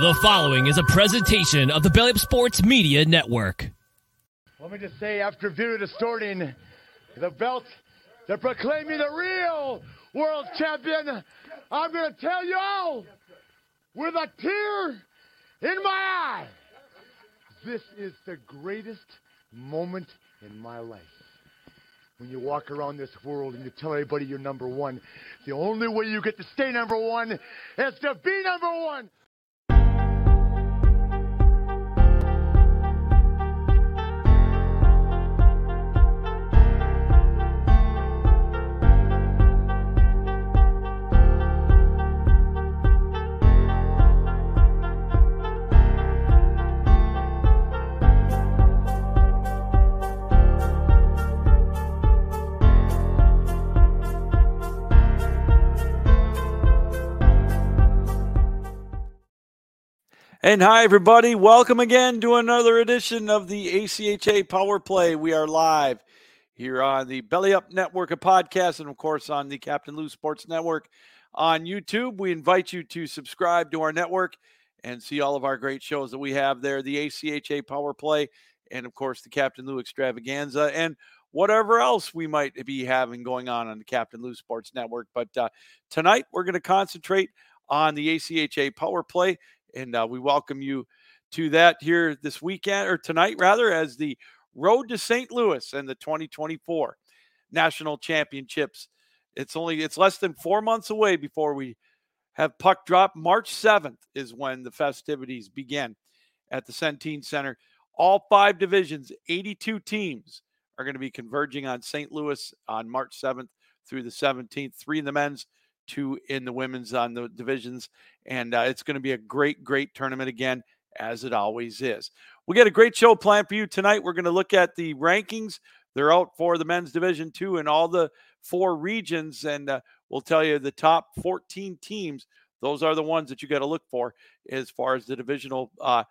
The following is a presentation of the Belly Up Sports Media Network. Let me just say, after Vito distorting the belt, they're proclaiming the real world champion. I'm going to tell you all with a tear in my eye. This is the greatest moment in my life. When you walk around this world and you tell everybody you're number one, the only way you get to stay number one is to be number one. And hi, everybody. Welcome again to another edition of the ACHA Power Play. We are live here on the Belly Up Network of podcasts and, of course, on the Captain Lou Sports Network on YouTube. We invite you to subscribe to our network and see all of our great shows that we have there the ACHA Power Play, and, of course, the Captain Lou Extravaganza, and whatever else we might be having going on on the Captain Lou Sports Network. But uh, tonight, we're going to concentrate on the ACHA Power Play and uh, we welcome you to that here this weekend or tonight rather as the road to st louis and the 2024 national championships. It's only it's less than four months away before we have puck drop. March 7th is when the festivities begin at the centene center. All five divisions 82 teams are going to be converging on st louis on march 7th through the 17th three in the men's two in the women's on the divisions. And uh, it's going to be a great, great tournament again, as it always is. We got a great show planned for you tonight. We're going to look at the rankings. They're out for the men's division two in all the four regions. And uh, we'll tell you the top 14 teams. Those are the ones that you got to look for as far as the divisional uh,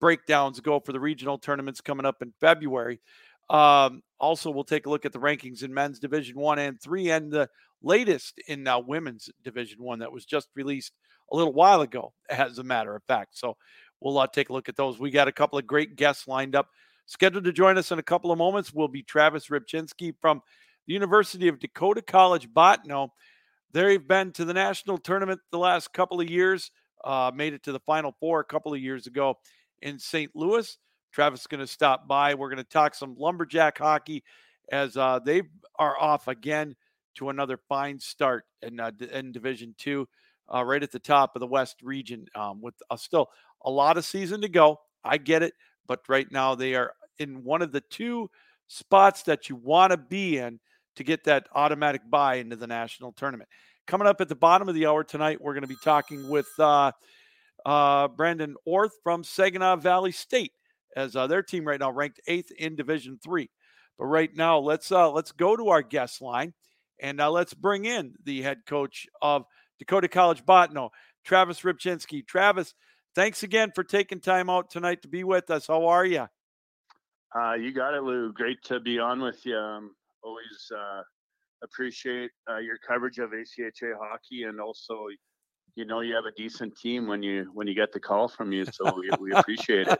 breakdowns go for the regional tournaments coming up in February. Um, also, we'll take a look at the rankings in men's division one and three and the latest in uh, women's division one that was just released a little while ago, as a matter of fact. So we'll uh, take a look at those. We got a couple of great guests lined up. Scheduled to join us in a couple of moments will be Travis Rybchinski from the University of Dakota College Bottineau. They've been to the national tournament the last couple of years, uh, made it to the Final Four a couple of years ago in St. Louis. Travis is going to stop by. We're going to talk some lumberjack hockey as uh, they are off again to another fine start in, uh, in Division Two, uh, right at the top of the West region, um, with uh, still a lot of season to go. I get it, but right now they are in one of the two spots that you want to be in to get that automatic buy into the national tournament. Coming up at the bottom of the hour tonight, we're going to be talking with uh, uh, Brandon Orth from Saginaw Valley State, as uh, their team right now ranked eighth in Division Three. But right now, let's uh, let's go to our guest line. And now let's bring in the head coach of Dakota College Bottineau, Travis Rybchinski. Travis, thanks again for taking time out tonight to be with us. How are you? Uh, you got it, Lou. Great to be on with you. Um, always uh, appreciate uh, your coverage of ACHA hockey, and also, you know, you have a decent team when you when you get the call from you. So we, we appreciate it.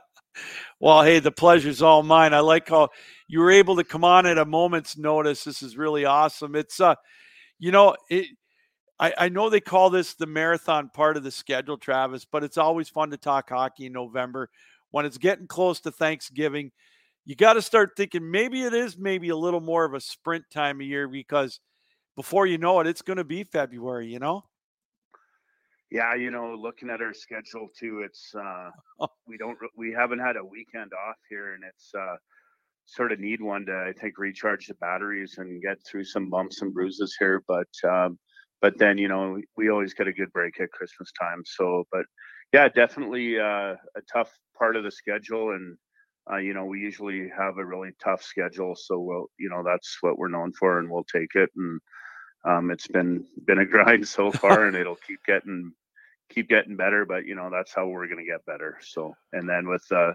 Well, hey, the pleasure's all mine. I like how you were able to come on at a moment's notice. This is really awesome. It's uh, you know, it I, I know they call this the marathon part of the schedule, Travis, but it's always fun to talk hockey in November when it's getting close to Thanksgiving. You got to start thinking maybe it is maybe a little more of a sprint time of year because before you know it, it's going to be February, you know? Yeah, you know, looking at our schedule too, it's uh we don't we haven't had a weekend off here and it's uh sort of need one to I think recharge the batteries and get through some bumps and bruises here, but um but then you know we always get a good break at Christmas time. So, but yeah, definitely uh, a tough part of the schedule, and uh, you know we usually have a really tough schedule. So we'll you know that's what we're known for, and we'll take it. And um, it's been been a grind so far, and it'll keep getting keep getting better. But you know that's how we're going to get better. So, and then with uh,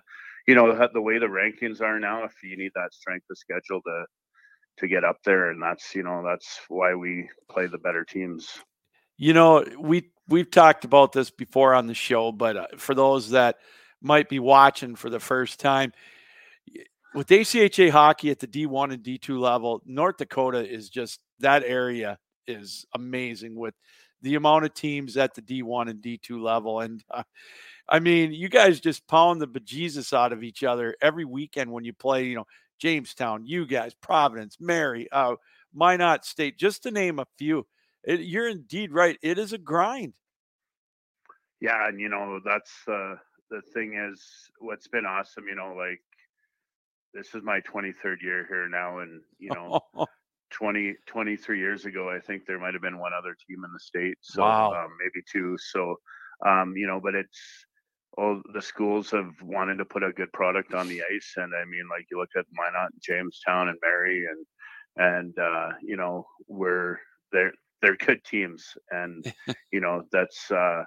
you know the way the rankings are now, if you need that strength of schedule to to get up there and that's you know that's why we play the better teams you know we we've talked about this before on the show but uh, for those that might be watching for the first time with ACHA hockey at the D1 and D2 level North Dakota is just that area is amazing with the amount of teams at the D1 and D2 level and uh, I mean, you guys just pound the bejesus out of each other every weekend when you play, you know, Jamestown, you guys, Providence, Mary, uh, Minot State, just to name a few. It, you're indeed right. It is a grind. Yeah, and you know that's uh, the thing is what's been awesome. You know, like this is my 23rd year here now, and you know, 20 23 years ago, I think there might have been one other team in the state, so wow. um, maybe two. So, um, you know, but it's all the schools have wanted to put a good product on the ice, and I mean, like you look at Minot, Jamestown, and Mary, and and uh, you know, we're they're they're good teams, and you know that's uh,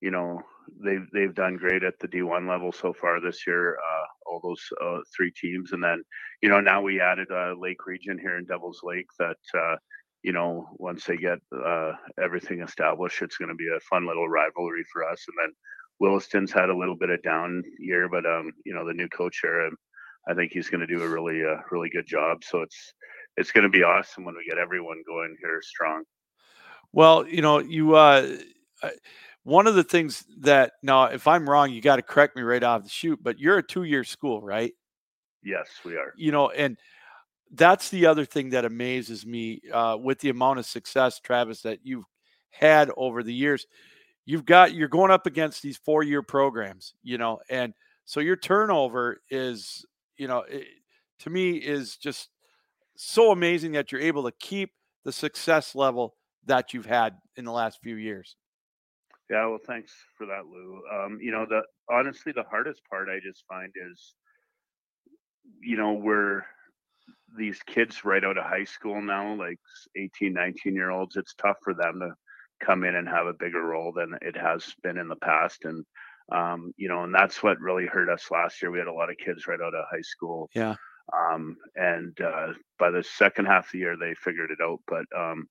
you know they've they've done great at the D1 level so far this year. Uh, all those uh, three teams, and then you know now we added a Lake Region here in Devil's Lake that. Uh, you know, once they get uh, everything established, it's going to be a fun little rivalry for us. And then Williston's had a little bit of down year, but um, you know, the new coach here, um, I think he's going to do a really, uh, really good job. So it's it's going to be awesome when we get everyone going here strong. Well, you know, you uh, one of the things that now, if I'm wrong, you got to correct me right off the shoot. But you're a two year school, right? Yes, we are. You know, and that's the other thing that amazes me uh, with the amount of success, Travis, that you've had over the years you've got you're going up against these four year programs, you know, and so your turnover is, you know, it, to me is just so amazing that you're able to keep the success level that you've had in the last few years. Yeah, well, thanks for that, Lou. Um, you know, the honestly, the hardest part I just find is, you know, we're these kids right out of high school now, like 18, 19 year olds. It's tough for them to come in and have a bigger role than it has been in the past. And um, you know, and that's what really hurt us last year. We had a lot of kids right out of high school. Yeah. Um, and uh, by the second half of the year, they figured it out. But um,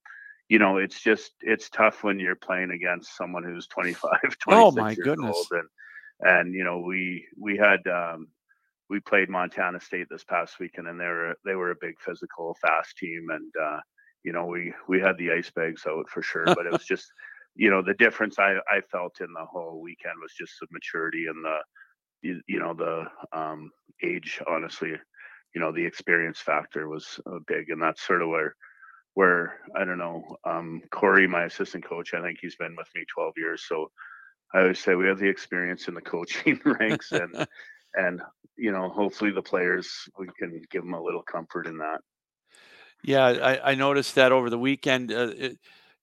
you know, it's just it's tough when you're playing against someone who's 25, 26 oh my years goodness. old. And and you know, we we had um, we played Montana State this past weekend, and they were they were a big physical, fast team, and uh, you know, we we had the ice bags out for sure, but it was just, you know, the difference I I felt in the whole weekend was just the maturity and the, you, you know, the um, age. Honestly, you know, the experience factor was uh, big, and that's sort of where where I don't know, um, Corey, my assistant coach, I think he's been with me 12 years, so I always say we have the experience in the coaching ranks, and and you know, hopefully the players we can give them a little comfort in that. Yeah, I, I noticed that over the weekend. Uh, it,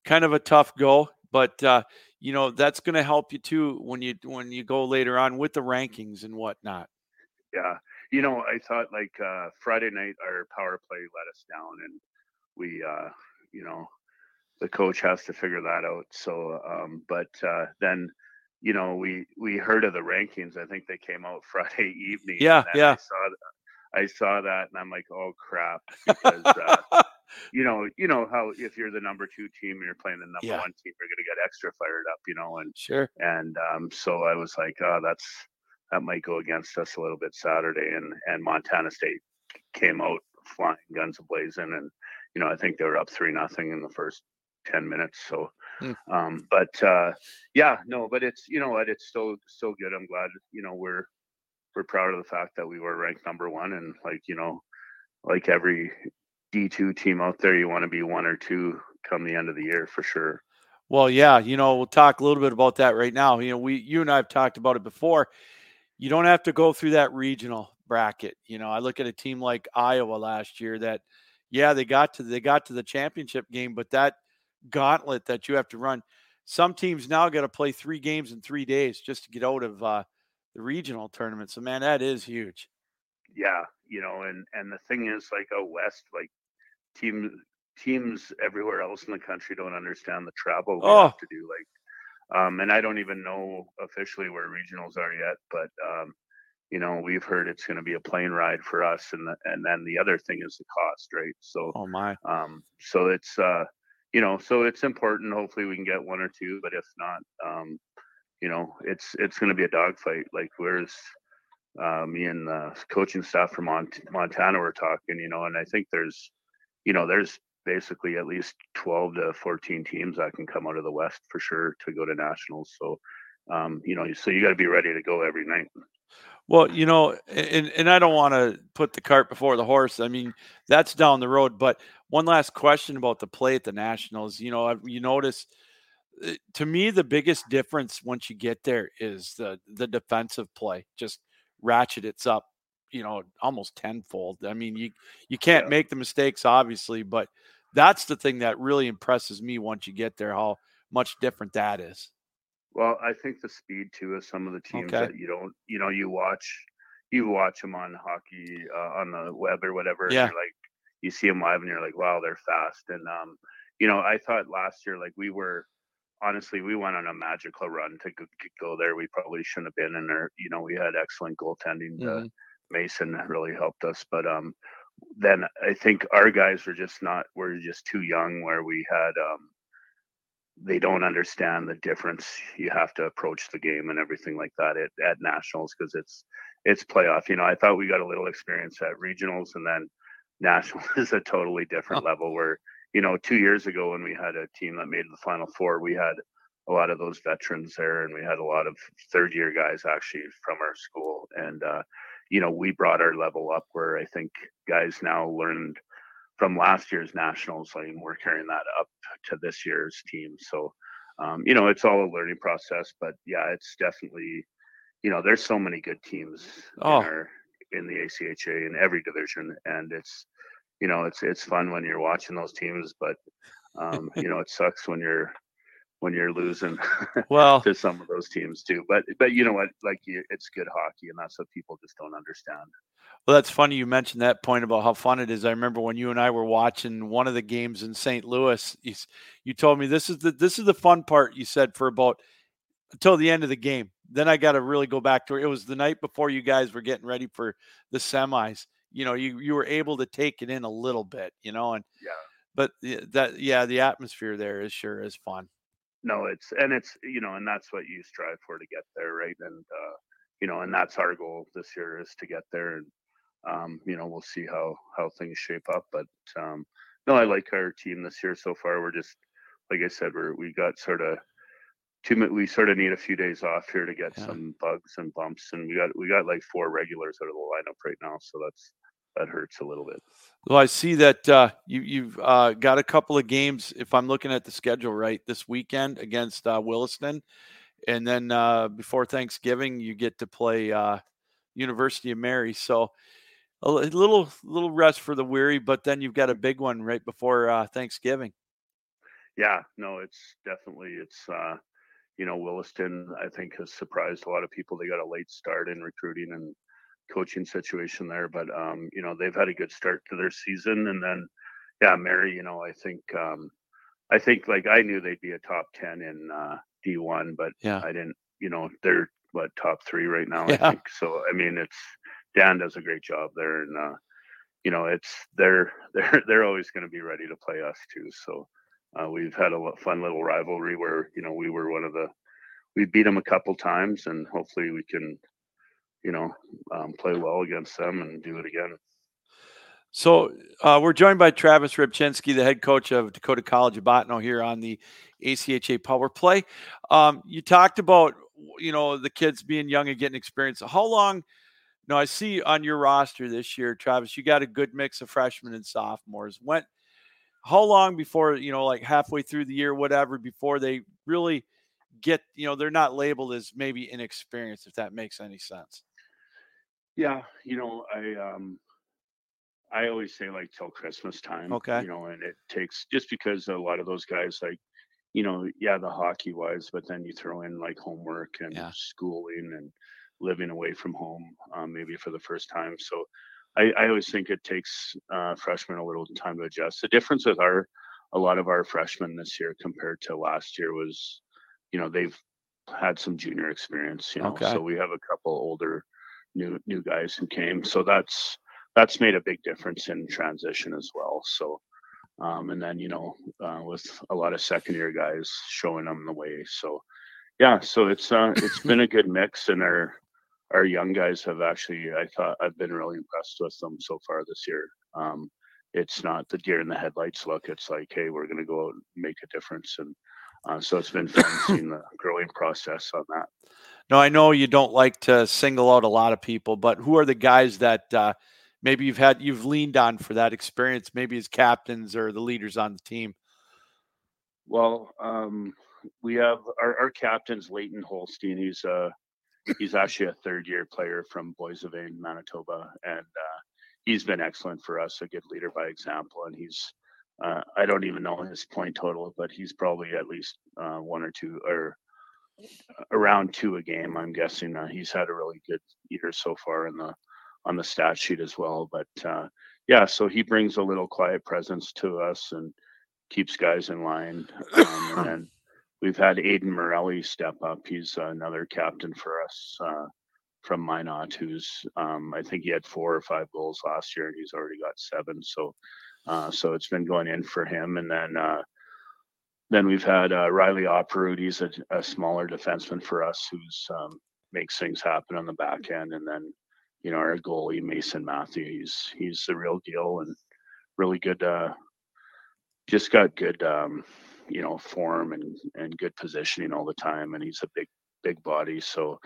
kind of a tough go, but uh, you know that's going to help you too when you when you go later on with the rankings and whatnot. Yeah, you know, I thought like uh, Friday night our power play let us down, and we, uh, you know, the coach has to figure that out. So, um, but uh, then you know, we we heard of the rankings. I think they came out Friday evening. Yeah, yeah. I saw I saw that and I'm like, oh crap, because uh, you know, you know how if you're the number two team and you're playing the number yeah. one team, you're gonna get extra fired up, you know, and sure. And um, so I was like, oh, that's that might go against us a little bit Saturday, and and Montana State came out flying guns blazing, and you know I think they were up three nothing in the first ten minutes, so mm. um, but uh, yeah, no, but it's you know what, it's still still good. I'm glad you know we're we're proud of the fact that we were ranked number one, and like you know, like every D2 team out there, you want to be one or two come the end of the year for sure. Well, yeah, you know, we'll talk a little bit about that right now. You know, we you and I have talked about it before. You don't have to go through that regional bracket. You know, I look at a team like Iowa last year that yeah, they got to they got to the championship game, but that gauntlet that you have to run. Some teams now got to play three games in three days just to get out of uh, the regional tournament. So man, that is huge. Yeah, you know, and and the thing is, like out west, like teams teams everywhere else in the country don't understand the travel we oh. have to do. Like, um, and I don't even know officially where regionals are yet, but um, you know, we've heard it's going to be a plane ride for us, and the, and then the other thing is the cost, right? So, oh my, um, so it's uh, you know, so it's important. Hopefully, we can get one or two, but if not, um, you know, it's it's going to be a dogfight. Like, where's uh, me and the coaching staff from Mont- Montana were talking, you know, and I think there's, you know, there's basically at least 12 to 14 teams that can come out of the West for sure to go to nationals. So, um, you know, so you got to be ready to go every night. Well, you know, and and I don't want to put the cart before the horse. I mean, that's down the road. But one last question about the play at the Nationals. You know, you notice eh, to me the biggest difference once you get there is the the defensive play. Just ratchet it's up, you know, almost tenfold. I mean, you you can't yeah. make the mistakes, obviously, but that's the thing that really impresses me once you get there. How much different that is. Well, I think the speed too of some of the teams okay. that you don't, you know, you watch, you watch them on hockey uh, on the web or whatever. Yeah. like you see them live and you're like, wow, they're fast. And um, you know, I thought last year like we were honestly we went on a magical run to go, go there. We probably shouldn't have been in there. You know, we had excellent goaltending. Mm-hmm. Uh, Mason really helped us, but um, then I think our guys were just not. We're just too young. Where we had um, they don't understand the difference you have to approach the game and everything like that at, at nationals because it's it's playoff you know i thought we got a little experience at regionals and then national is a totally different oh. level where you know two years ago when we had a team that made the final four we had a lot of those veterans there and we had a lot of third year guys actually from our school and uh, you know we brought our level up where i think guys now learned from last year's nationals and we're carrying that up to this year's team so um, you know it's all a learning process but yeah it's definitely you know there's so many good teams oh. in, our, in the acha in every division and it's you know it's it's fun when you're watching those teams but um, you know it sucks when you're when you're losing well to some of those teams too but but you know what like you, it's good hockey and that's what people just don't understand well, that's funny you mentioned that point about how fun it is. I remember when you and I were watching one of the games in St. Louis. You, you told me this is the this is the fun part. You said for about until the end of the game. Then I got to really go back to it. It was the night before you guys were getting ready for the semis. You know, you you were able to take it in a little bit. You know, and yeah, but that yeah, the atmosphere there is sure is fun. No, it's and it's you know, and that's what you strive for to get there, right? And uh, you know, and that's our goal this year is to get there and um, you know, we'll see how how things shape up. But um, no, I like our team this year so far. We're just like I said, we're we got sort of two. We sort of need a few days off here to get yeah. some bugs and bumps, and we got we got like four regulars out of the lineup right now, so that's that hurts a little bit. Well, I see that uh, you, you've uh, got a couple of games. If I'm looking at the schedule right, this weekend against uh, Williston, and then uh, before Thanksgiving, you get to play uh, University of Mary. So a little little rest for the weary, but then you've got a big one right before uh, Thanksgiving. Yeah, no, it's definitely it's uh, you know Williston. I think has surprised a lot of people. They got a late start in recruiting and coaching situation there, but um, you know they've had a good start to their season, and then yeah, Mary. You know, I think um, I think like I knew they'd be a top ten in uh, D1, but yeah, I didn't. You know, they're what top three right now. Yeah. I think so. I mean, it's Dan does a great job there, and uh, you know, it's they're they're they're always going to be ready to play us too. So uh, we've had a fun little rivalry where you know we were one of the we beat them a couple times, and hopefully we can you know um, play well against them and do it again. So uh, we're joined by Travis Rybchinski, the head coach of Dakota College of Bottineau here on the ACHA Power Play. Um, you talked about you know the kids being young and getting experience. How long? No, I see on your roster this year, Travis. You got a good mix of freshmen and sophomores. When? How long before you know, like halfway through the year, whatever, before they really get you know they're not labeled as maybe inexperienced, if that makes any sense. Yeah, you know, I um I always say like till Christmas time. Okay. You know, and it takes just because a lot of those guys like, you know, yeah, the hockey wise, but then you throw in like homework and Yeah. schooling and living away from home, um, maybe for the first time. So I, I always think it takes uh, freshmen a little time to adjust. The difference with our a lot of our freshmen this year compared to last year was, you know, they've had some junior experience, you know. Okay. So we have a couple older new new guys who came. So that's that's made a big difference in transition as well. So, um, and then you know, uh, with a lot of second year guys showing them the way. So, yeah, so it's uh, it's been a good mix, and our our young guys have actually, I thought, I've been really impressed with them so far this year. Um, it's not the deer in the headlights look. It's like, hey, we're going to go out and make a difference, and uh, so it's been fun seeing the growing process on that. No, I know you don't like to single out a lot of people, but who are the guys that uh, maybe you've had you've leaned on for that experience, maybe as captains or the leaders on the team? Well, um, we have our, our captain's Leighton Holstein. He's uh he's actually a third year player from Boissevain, Manitoba, and uh, he's been excellent for us, a good leader by example. And he's uh, I don't even know his point total, but he's probably at least uh, one or two or around two a game. I'm guessing uh, he's had a really good year so far in the on the stat sheet as well. But uh, yeah, so he brings a little quiet presence to us and keeps guys in line. Um, and we've had Aiden Morelli step up. He's another captain for us uh, from Minot, who's um, I think he had four or five goals last year, and he's already got seven. So, uh, so it's been going in for him. And then uh, then we've had uh, Riley Opperud. He's a, a smaller defenseman for us, who's um, makes things happen on the back end. And then you know our goalie Mason Matthew. He's he's the real deal and really good. Uh, just got good, um, you know, form and and good positioning all the time. And he's a big big body, so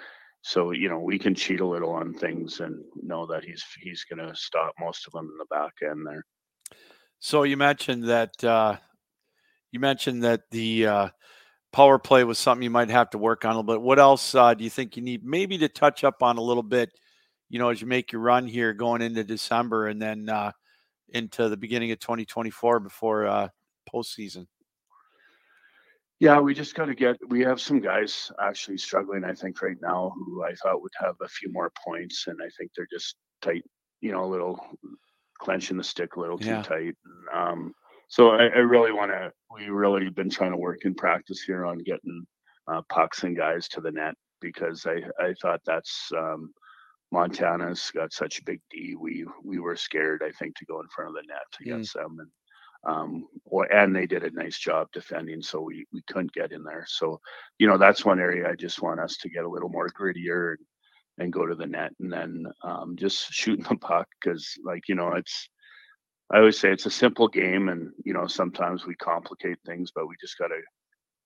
so you know we can cheat a little on things and know that he's he's going to stop most of them in the back end there. So you mentioned that uh, you mentioned that the uh, power play was something you might have to work on a little bit. What else uh, do you think you need maybe to touch up on a little bit? You know, as you make your run here going into December and then uh, into the beginning of 2024 before uh, postseason. Yeah, we just got to get. We have some guys actually struggling, I think, right now who I thought would have a few more points, and I think they're just tight. You know, a little clenching the stick a little too Yeah. tight. Um, so I, I really want to. We really been trying to work in practice here on getting uh, pucks and guys to the net because I I thought that's um, Montana's got such a big D. We we were scared, I think, to go in front of the net against them, and um, or, and they did a nice job defending, so we we couldn't get in there. So you know that's one area I just want us to get a little more grittier and, and go to the net, and then um, just shooting the puck because like you know it's. I always say it's a simple game, and you know sometimes we complicate things, but we just got to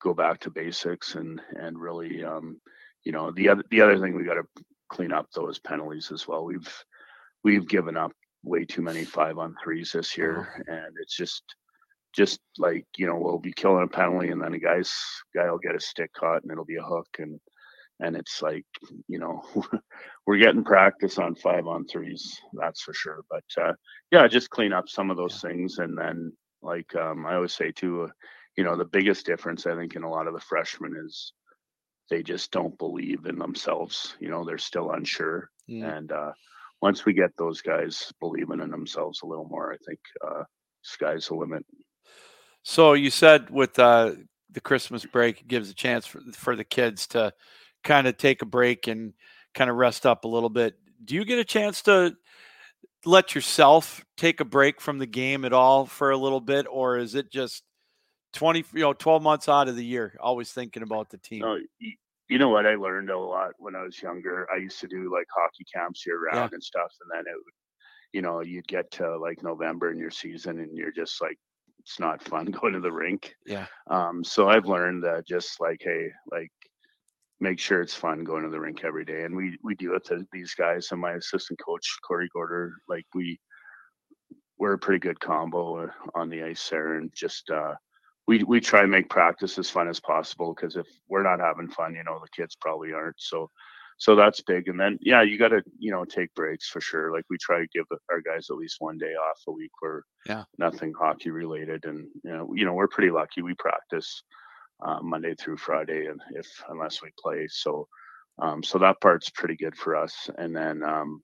go back to basics and and really um, you know the other the other thing we got to clean up those penalties as well. We've we've given up way too many five on threes this year, and it's just just like you know we'll be killing a penalty, and then a guy's guy will get a stick caught, and it'll be a hook, and and it's like you know we're getting practice on five on threes, that's for sure. But uh, yeah, just clean up some of those things, and then like um, I always say too, uh, you know the biggest difference I think in a lot of the freshmen is they just don't believe in themselves. You know, they're still unsure. Mm. And uh, once we get those guys believing in themselves a little more, I think uh, sky's the limit. So you said with uh, the Christmas break, it gives a chance for, for the kids to kind of take a break and kind of rest up a little bit. Do you get a chance to let yourself take a break from the game at all for a little bit, or is it just 20, you know, 12 months out of the year, always thinking about the team? No, you, know what? I learned a lot when I was younger. I used to do like hockey camps year round Yeah. and stuff, and then it would, you know, you'd get to like November in your season and you're just like, it's not fun going to the rink. Yeah. Um, so I've learned that just like, hey, like make sure it's fun going to the rink every day. And we we do it to these guys and my assistant coach Corey Gorder. Like we we're a pretty good combo uh, on the ice there, and just uh, we we try and make practice as fun as possible because if we're not having fun, you know, the kids probably aren't. So so that's big. And then yeah, you got to you know take breaks for sure. Like we try to give our guys at least one day off a week where yeah nothing hockey related, and you know you know we're pretty lucky. We practice uh, Monday through Friday, and if unless we play, so um, so that part's pretty good for us. And then um,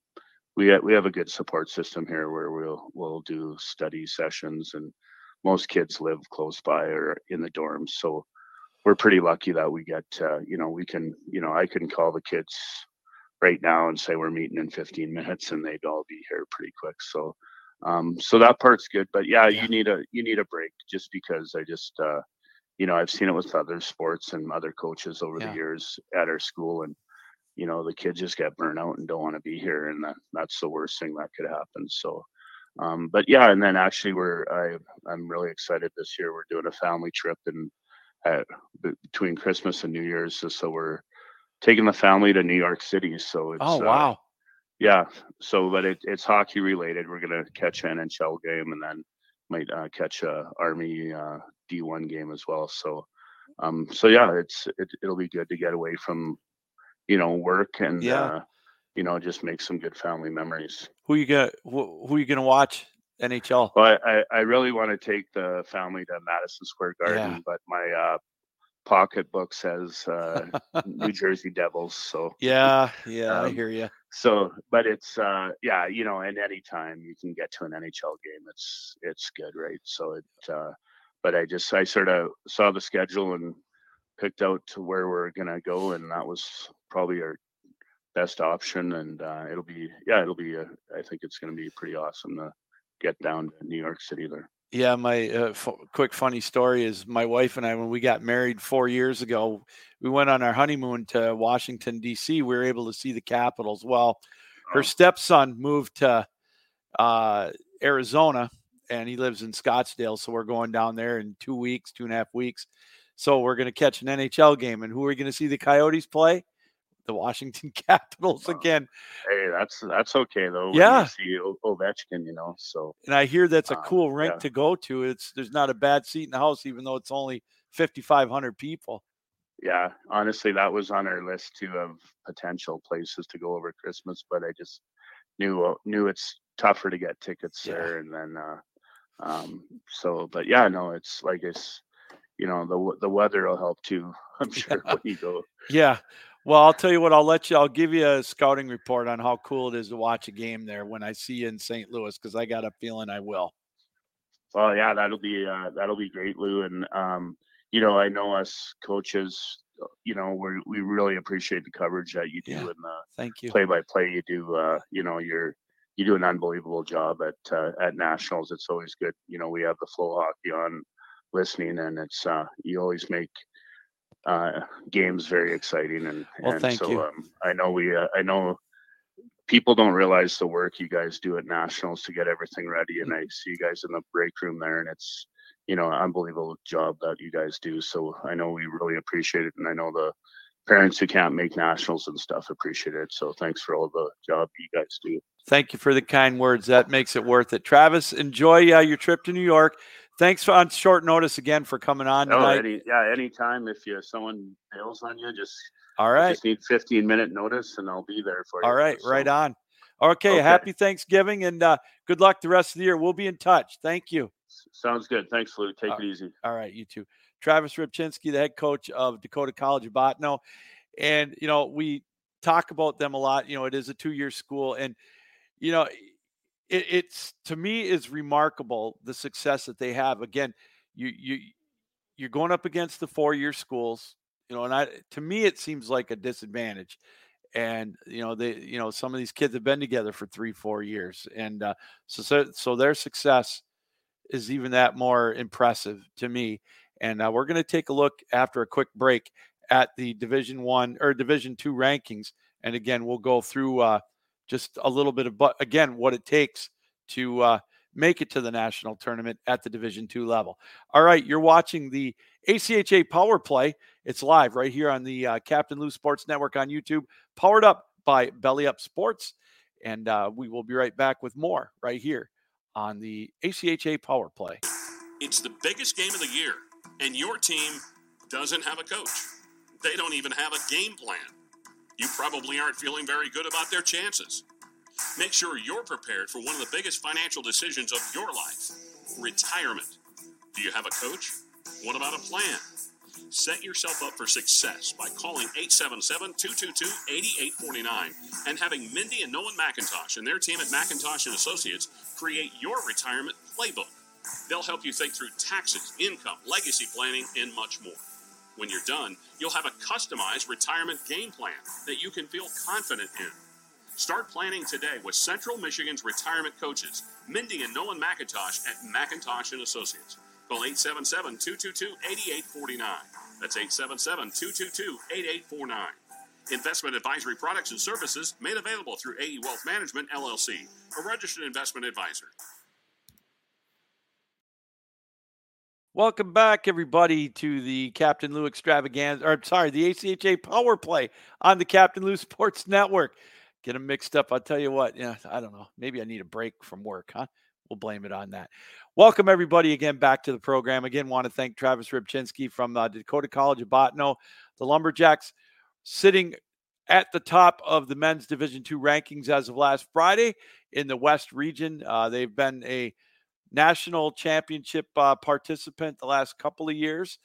we ha- we have a good support system here where we'll we'll do study sessions, and most kids live close by or in the dorms, so we're pretty lucky that we get uh, you know we can you know I can call the kids right now and say we're meeting in 15 minutes, and they'd all be here pretty quick. So. Um, so that part's good, but yeah, Yeah. you need a you need a break just because I just uh, you know, I've seen it with other sports and other coaches over Yeah. the years at our school, and you know, the kids just get burnt out and don't want to be here, and that that's the worst thing that could happen. So, um, but yeah, and then actually, we're I I'm really excited this year. We're doing a family trip and uh, between Christmas and New Year's, so- so we're taking the family to New York City. So it's oh uh, wow yeah. So, but it, it's hockey related. We're gonna catch an NHL game and then might uh, catch a Army uh, D1 game as well. So, um, so yeah, it's it, it'll be good to get away from, you know, work and Yeah. uh, you know, just make some good family memories. who you gonna who, who you gonna watch nhl Well, I, I, I really want to take the family to Madison Square Garden, Yeah. but my uh, pocketbook says uh, New Jersey Devils. So, yeah yeah i Um, hear you so but it's uh yeah you know and anytime you can get to an nhl game it's it's good right so it uh but i just i sort of saw the schedule and picked out to where we're gonna go and that was probably our best option and uh it'll be yeah it'll be uh, i think it's gonna be pretty awesome to get down to new york city there Yeah, my uh, f- quick funny story is my wife and I, when we got married four years ago, we went on our honeymoon to Washington D.C. We were able to see the Capitals. Well, her Oh. stepson moved to uh, Arizona, and he lives in Scottsdale. So we're going down there in two weeks, two and a half weeks. So we're going to catch an NHL game, and who are we going to see the Coyotes play? The Washington Capitals again. hey that's that's okay though Yeah. see O- ovechkin you know so And I hear that's a Um, cool rink yeah. to go to. It's there's not a bad seat in the house, even though it's only 5,500 people. yeah honestly that was on our list too of potential places to go over christmas but i just knew uh, knew it's tougher to get tickets Yeah. there and then uh um so but yeah no it's like it's you know the the weather will help too i'm sure when you go Yeah. Well, I'll tell you what. I'll let you. I'll give you a scouting report on how cool it is to watch a game there when I see you in St. Louis, because I got a feeling I will. well yeah that'll be uh that'll be great lou and um you know i know us coaches uh, you know we we really appreciate the coverage that you do Yeah. and the Thank you. play by play you do uh you know you're you do an unbelievable job at uh, at nationals it's always good you know we have the FloHockey on listening and it's uh you always make uh games very exciting and Well, and thank so you. um i know we uh, i know people don't realize the work you guys do at nationals to get everything ready and i see you guys in the break room there and it's you know unbelievable job that you guys do so i know we really appreciate it and i know the parents who can't make nationals and stuff appreciate it so thanks for all the job you guys do Thank you for the kind words. That makes it worth it. Travis, enjoy uh, your trip to New York. Thanks for, on short notice again for coming on oh tonight. any yeah anytime if you someone bails on you just all right. Just need 15 minute notice and i'll be there for you All right. Right on. Okay. Okay. Happy Thanksgiving and uh, good luck the rest of the year. We'll be in touch. Thank you. sounds good thanks lou take Uh, it easy All right, you too. Travis Rybchinski, the head coach of Dakota College of Bottineau. And, you know, we talk about them a lot. You know, it is a two year school. And, you know, it, it's to me is remarkable the success that they have. Again, you, you, you're going up against the four year schools, you know, and I, to me, it seems like a disadvantage. And, you know, they, you know, some of these kids have been together for three, four years. And uh, so, so, so their success is even that more impressive to me. And uh, we're going to take a look after a quick break at the Division One or Division Two rankings, and again we'll go through uh, just a little bit of, but again, what it takes to uh, make it to the national tournament at the Division two level. All right, you're watching the ACHA Power Play. It's live right here on the uh, Captain Lou Sports Network on YouTube, powered up by Belly Up Sports. And uh, we will be right back with more right here on the ACHA Power Play. It's the biggest game of the year, and your team doesn't have a coach. They don't even have a game plan. You probably aren't feeling very good about their chances. Make sure you're prepared for one of the biggest financial decisions of your life retirement. Do you have a coach? What about a plan? Set yourself up for success by calling 877 222 8849 and having Mindy and Nolan McIntosh and their team at McIntosh and Associates create your retirement playbook. They'll help you think through taxes, income, legacy planning, and much more. When you're done, you'll have a customized retirement game plan that you can feel confident in. Start planning today with Central Michigan's retirement coaches, Mindy and Nolan McIntosh at McIntosh and Associates. Call 877-222-8849. That's 877-222-8849. Investment advisory products and services made available through AE Wealth Management LLC, a registered investment advisor. Welcome back, everybody, to the Captain Lou Extravaganza, or sorry, the ACHA Power Play on the Captain Lou Sports Network. Get them mixed up. I'll tell you what, yeah, I don't know. Maybe I need a break from work, huh? We'll blame it on that. Welcome, everybody, again back to the program. Again, want to thank Travis Rybchinski from uh, Dakota College of Bottineau. The Lumberjacks sitting at the top of the men's Division two rankings as of last Friday in the West region. Uh, they've been a national championship uh, participant the last couple of years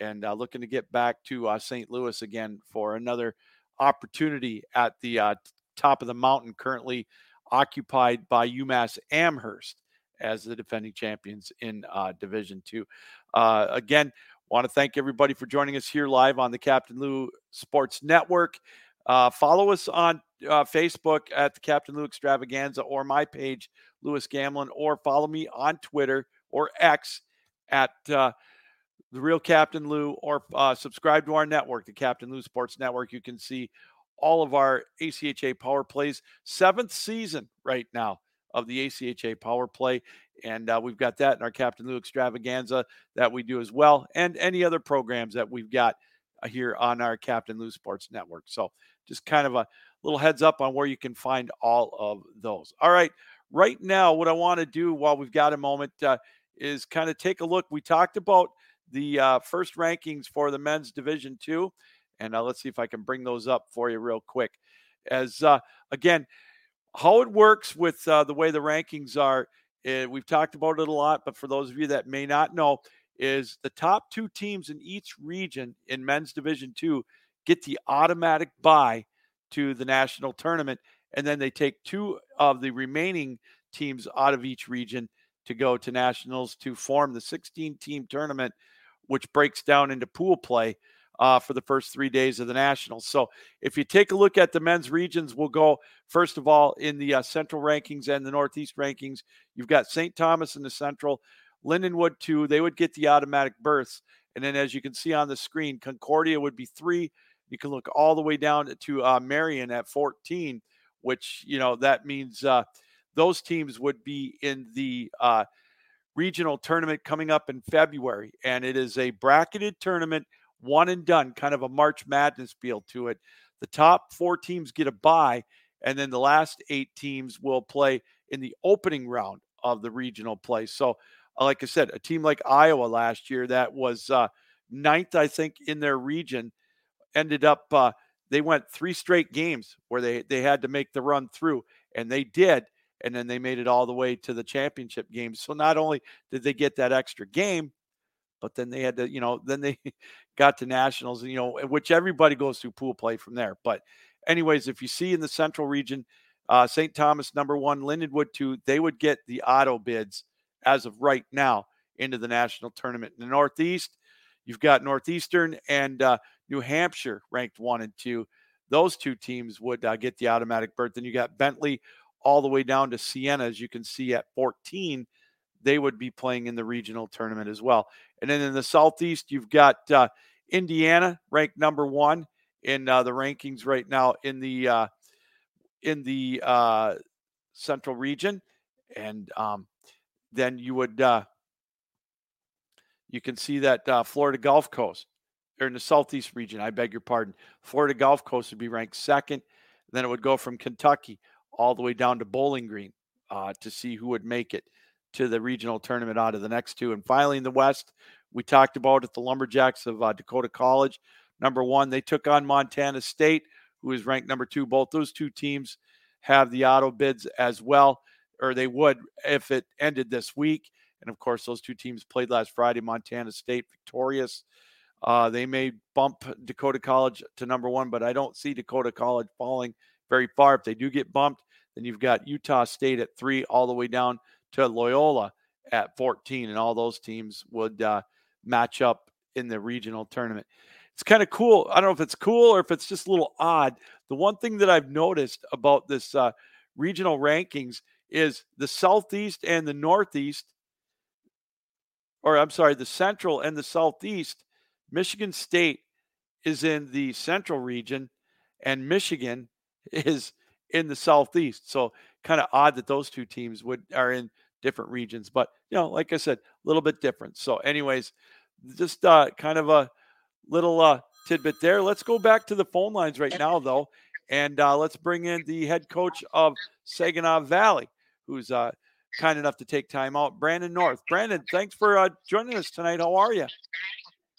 and uh, looking to get back to uh, St. Louis again for another opportunity at the uh, top of the mountain, currently occupied by UMass Amherst as the defending champions in uh, Division Two. Uh, again, want to thank everybody for joining us here live on the Captain Lou Sports Network. Uh, follow us on Facebook at the Captain Lou Extravaganza or my page, Lewis Gamlin, or follow me on Twitter or X at uh, the Real Captain Lou, or uh, subscribe to our network, the Captain Lou Sports Network. You can see all of our ACHA Power Plays, seventh season right now of the ACHA Power Play. And uh, we've got that in our Captain Lou Extravaganza that we do as well, and any other programs that we've got uh, here on our Captain Lou Sports Network. So just kind of a little heads up on where you can find all of those. All right. Right now, what I want to do while we've got a moment uh, is kind of take a look. We talked about the uh, first rankings for the men's Division Two, and uh, let's see if I can bring those up for you real quick. As uh, again, how it works with uh, the way the rankings are, uh, we've talked about it a lot, but for those of you that may not know, is the top two teams in each region in men's Division Two get the automatic buy to the national tournament, and then they take two of the remaining teams out of each region to go to nationals to form the 16 team tournament, which breaks down into pool play uh, for the first three days of the Nationals. So if you take a look at the men's regions, we'll go first of all in the uh, Central rankings and the Northeast rankings. You've got St. Thomas in the Central, Lindenwood two. They would get the automatic berths, and then as you can see on the screen, Concordia would be three. You can look all the way down to uh, Marian at 14, which you know that means uh, those teams would be in the uh, regional tournament coming up in February, and it is a bracketed tournament one and done, kind of a March Madness feel to it. The top four teams get a bye, and then the last eight teams will play in the opening round of the regional play. So, uh, like I said, a team like Iowa last year that was uh, ninth, I think, in their region, ended up uh, they went three straight games where they they had to make the run through, and they did, and then they made it all the way to the championship game. So not only did they get that extra game, but then they had to, you know, then they got to nationals, you know, which everybody goes through pool play from there. But, anyways, if you see in the central region, uh, St. Thomas number one, Lindenwood two, they would get the auto bids as of right now into the national tournament. In the Northeast, you've got Northeastern and uh, New Hampshire ranked one and two. Those two teams would uh, get the automatic berth. Then you got Bentley all the way down to Siena, as you can see at 14 they would be playing in the regional tournament as well. And then in the Southeast, you've got uh, Indiana ranked number one in uh, the rankings right now in the uh, in the uh, Central region, and um, then you would uh, you can see that Florida Gulf Coast or in the southeast region. I beg your pardon. Florida Gulf Coast would be ranked second. Then it would go from Kentucky all the way down to Bowling Green uh, to see who would make it to the regional tournament out of the next two. And finally, in the West, we talked about it the Lumberjacks of uh, Dakota College. Number one, they took on Montana State, who is ranked number two. Both those two teams have the auto bids as well, or they would if it ended this week. And of course, those two teams played last Friday. Montana State victorious. Uh, they may bump Dakota College to number one, but I don't see Dakota College falling very far. If they do get bumped, then you've got Utah State at three, all the way down to Loyola at 14, and all those teams would uh, match up in the regional tournament. It's kind of cool. I don't know if it's cool or if it's just a little odd. The one thing that I've noticed about this uh, regional rankings is the Southeast and the Northeast, or I'm sorry, the Central and the Southeast. Michigan State is in the Central region, and Michigan is in the Southeast. So kind of odd that those two teams would are in different regions, but you know, like I said, a little bit different. So, anyways, just uh, kind of a little uh, tidbit there. Let's go back to the phone lines right now, though, and uh, let's bring in the head coach of Saginaw Valley, who's uh, kind enough to take time out, Brandon Orth. Brandon, thanks for uh, joining us tonight. How are you?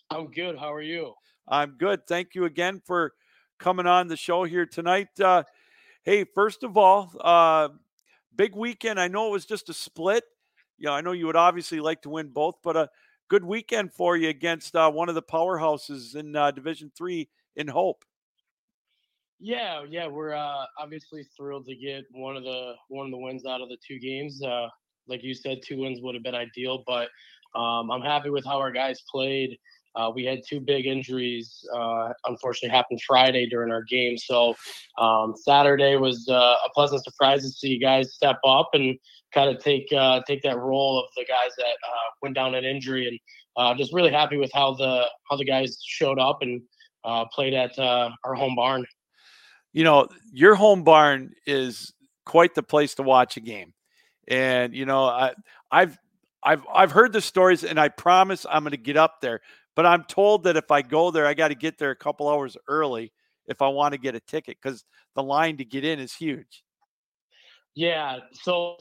I'm good. How are you? I'm good. Thank you again for coming on the show here tonight. Uh, hey, first of all, uh, big weekend. I know it was just a split. Yeah, I know you would obviously like to win both, but a good weekend for you against uh, one of the powerhouses in uh, Division Three in Hope. Yeah, yeah, we're uh, obviously thrilled to get one of the one of the wins out of the two games. Uh, like you said, two wins would have been ideal, but um, I'm happy with how our guys played. Uh, we had two big injuries, uh, unfortunately, happened Friday during our game. So um, Saturday was uh, a pleasant surprise to see guys step up and kind of take uh, take that role of the guys that uh, went down an injury. And uh, just really happy with how the how the guys showed up and played at our home barn. You know, your home barn is quite the place to watch a game, and you know, I, I've I've I've heard the stories, and I promise I'm going to get up there but I'm told that if I go there, I got to get there a couple hours early if I want to get a ticket because the line to get in is huge. Yeah. So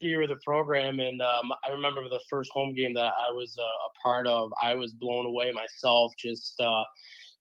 year of the program, and um, I remember the first home game that I was uh, a part of. I was blown away myself. Just uh,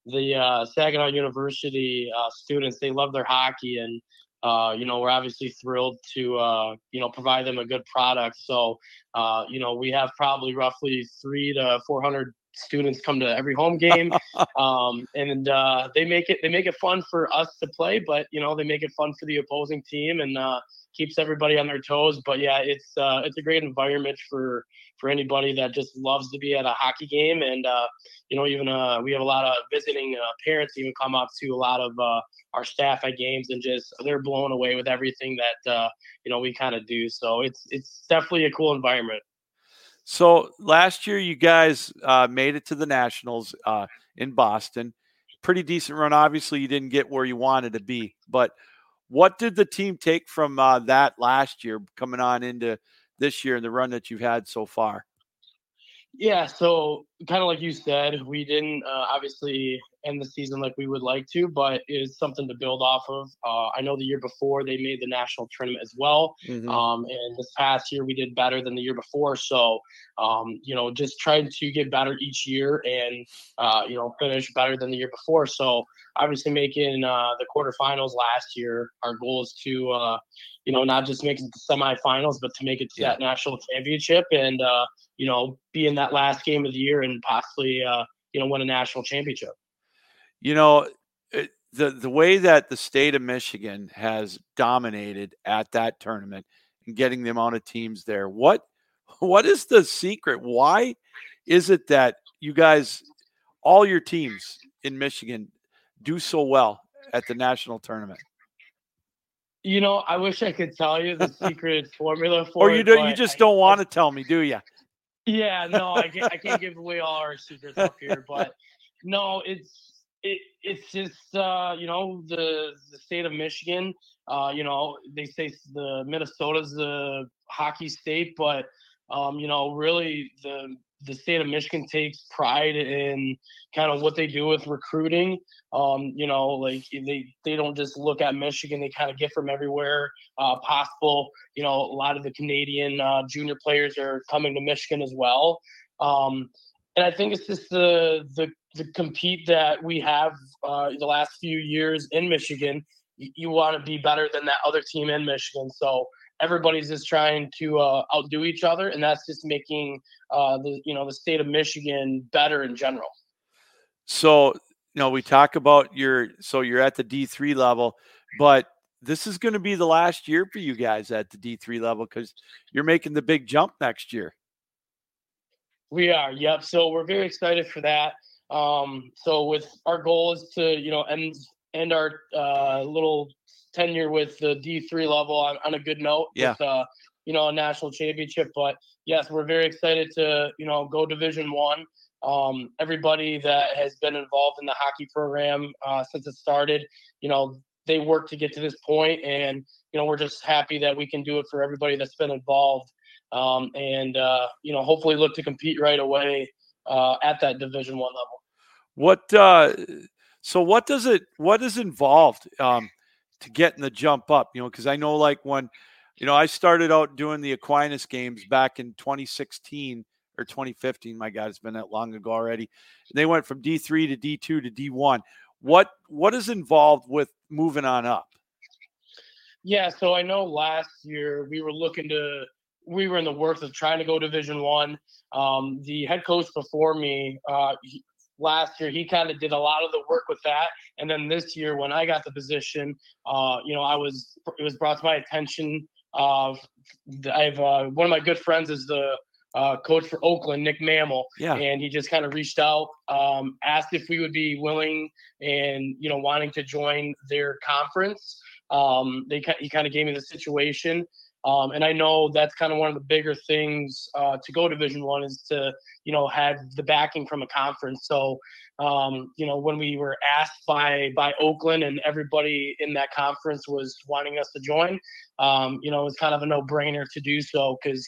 the uh, Saginaw University uh, students, they love their hockey, and uh, you know, we're obviously thrilled to, uh, you know, provide them a good product. So, uh, you know, we have probably roughly three to 400 students come to every home game, um, and uh, they make it they make it fun for us to play, but you know they make it fun for the opposing team and uh, keeps everybody on their toes. But yeah, it's uh, it's a great environment for for anybody that just loves to be at a hockey game, and uh, you know even uh, we have a lot of visiting uh, parents even come up to a lot of our staff at games and just they're blown away with everything that you know we kind of do. So it's it's definitely a cool environment. So last year, you guys uh, made it to the Nationals uh, in Boston. Pretty decent run. Obviously, you didn't get where you wanted to be, but what did the team take from uh, that last year, coming on into this year and the run that you've had so far? Yeah, so kind of like you said, we didn't uh, obviously end the season like we would like to, but it's something to build off of. Uh, I know the year before they made the national tournament as well, mm-hmm. um, and this past year we did better than the year before. So, um, you know, just trying to get better each year and uh, you know finish better than the year before. So, obviously making uh, the quarterfinals last year, our goal is to uh, you know not just make it to semifinals, but to make it to yeah. that national championship and uh, you know be in that last game of the year and possibly uh, you know win a national championship. You know, it, the the way that the state of Michigan has dominated at that tournament and getting the amount of teams there. What what is the secret? Why is it that you guys all your teams in Michigan do so well at the national tournament? You know, I wish I could tell you the secret formula oh, for or you do, you just don't want to tell me, do you? Yeah, no, I can't, I can't give away all our secrets up here, but no, it's it, it's just uh, you know the the state of Michigan. Uh, you know they say the Minnesota's the hockey state, but um, you know really the the state of Michigan takes pride in kind of what they do with recruiting. Um, you know, like they they don't just look at Michigan; they kind of get from everywhere uh, possible. You know, a lot of the Canadian uh, junior players are coming to Michigan as well. Um, and I think it's just the the the compete that we have uh, the last few years in Michigan. You, you want to be better than that other team in Michigan, so everybody's just trying to uh, outdo each other, and that's just making uh, the you know the state of Michigan better in general. So you know we talk about your so you're at the D three level, but this is going to be the last year for you guys at the D three level because you're making the big jump next year. We are, yep. So we're very excited for that. Um, so with our goal is to you know end end our uh, little tenure with the D3 level on, on a good note yeah. with, uh, you know, a national championship. But yes, we're very excited to, you know, go division one. Um, everybody that has been involved in the hockey program uh, since it started, you know, they worked to get to this point and, you know, we're just happy that we can do it for everybody that's been involved. Um, and, uh, you know, hopefully look to compete right away uh, at that division one level. What, uh, so what does it, what is involved? Um, to getting the jump up, you know, because I know like when, you know, I started out doing the Aquinas games back in 2016 or 2015. My God, it's been that long ago already. And they went from D3 to D2 to D1. What what is involved with moving on up? Yeah, so I know last year we were looking to we were in the works of trying to go Division One. Um, the head coach before me, uh, last year he kind of did a lot of the work with that. And then this year when i got the position uh, you know i was it was brought to my attention of uh, i have uh, one of my good friends is the uh, coach for oakland nick mammal yeah. And he just kind of reached out um, asked if we would be willing and you know wanting to join their conference. Um, they he kind of gave me the situation um, and I know that's kind of one of the bigger things uh, to go Division One is to you know have the backing from a conference. So um, you know when we were asked by by Oakland and everybody in that conference was wanting us to join, um, you know it was kind of a no brainer to do so because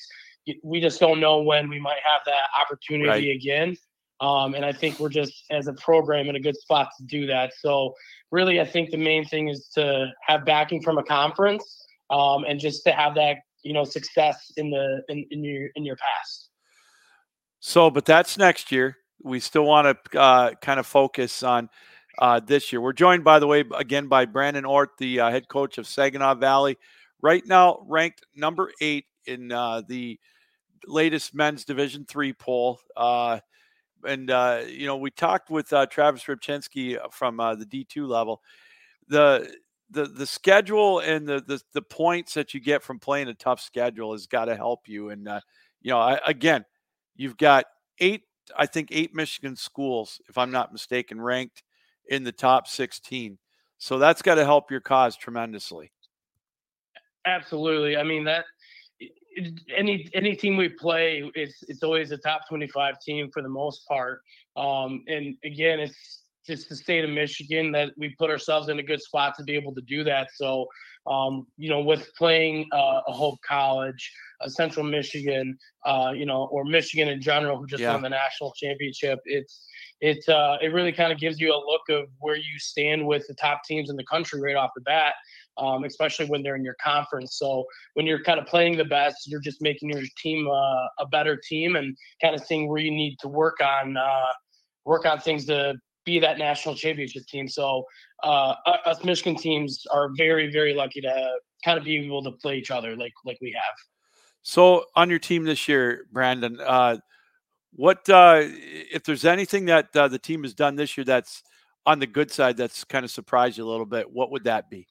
we just don't know when we might have that opportunity right. again. Um, and I think we're just as a program in a good spot to do that. So really, I think the main thing is to have backing from a conference um, and just to have that you know success in the in, in your in your past. So, but that's next year. We still want to uh, kind of focus on uh, this year. We're joined, by the way, again by Brandon Orth, the uh, head coach of Saginaw Valley, right now ranked number eight in uh, the latest men's Division three poll. Uh, and uh, you know, we talked with Travis Rybchinski from the D two level. The the the schedule and the, the the points that you get from playing a tough schedule has got to help you. And uh, you know, I, again, you've got eight, I think eight Michigan schools, if I'm not mistaken, ranked in the top 16. So that's got to help your cause tremendously. Absolutely. I mean that any any team we play, it's it's always a top 25 team for the most part. Um, and again, it's just the state of Michigan that we put ourselves in a good spot to be able to do that. So, um, you know, with playing uh, a Hope College, a Central Michigan, uh, you know, or Michigan in general, who just yeah. won the national championship, it's it uh, it really kind of gives you a look of where you stand with the top teams in the country right off the bat. Um, especially when they're in your conference. So when you're kind of playing the best, you're just making your team uh, a better team and kind of seeing where you need to work on uh, work on things to be that national championship team. So uh, us Michigan teams are very, very lucky to kind of be able to play each other like like we have. So on your team this year, Brandon, uh, what uh, if there's anything that uh, the team has done this year that's on the good side that's kind of surprised you a little bit? What would that be?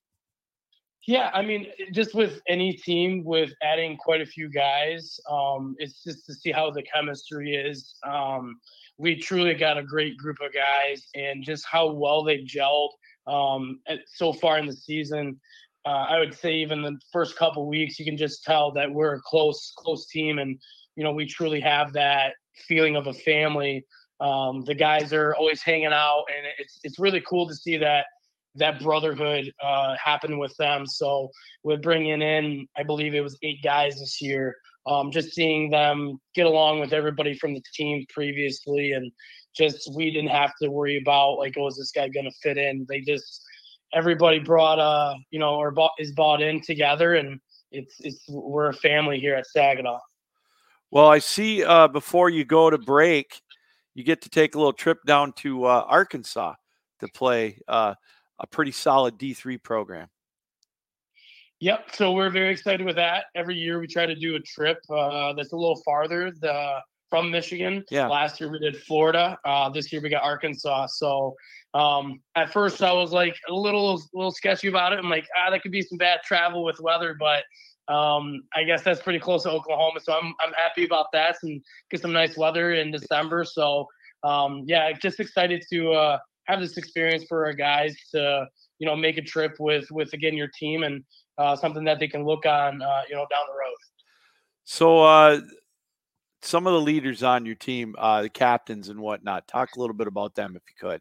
Yeah, I mean, just with any team, with adding quite a few guys, um, it's just to see how the chemistry is. Um, we truly got a great group of guys, and just how well they've gelled um, so far in the season. Uh, I would say even the first couple weeks, you can just tell that we're a close, close team, and you know we truly have that feeling of a family Um, the guys are always hanging out, and it's it's really cool to see that that brotherhood uh, happen with them. So we're bringing in, I believe it was eight guys this year. Um, just seeing them get along with everybody from the team previously, and just we didn't have to worry about like, oh, is this guy going to fit in? They just everybody brought uh you know or bought, is bought in together, and it's it's we're a family here at Saginaw. Well, I see uh, before you go to break, you get to take a little trip down to uh, Arkansas to play uh, a pretty solid D3 program. Yep. So we're very excited with that. Every year we try to do a trip uh, that's a little farther the, from Michigan. Yeah. Last year we did Florida. Uh, this year we got Arkansas. So um, at first I was like a little, little sketchy about it. I'm like, ah, that could be some bad travel with weather, but um, I guess that's pretty close to Oklahoma. So I'm, I'm happy about that and get some nice weather in December. So um, yeah, just excited to uh, have this experience for our guys to you know make a trip with with again your team and uh, something that they can look on uh, you know down the road. So uh, some of the leaders on your team, uh, the captains and whatnot, talk a little bit about them if you could.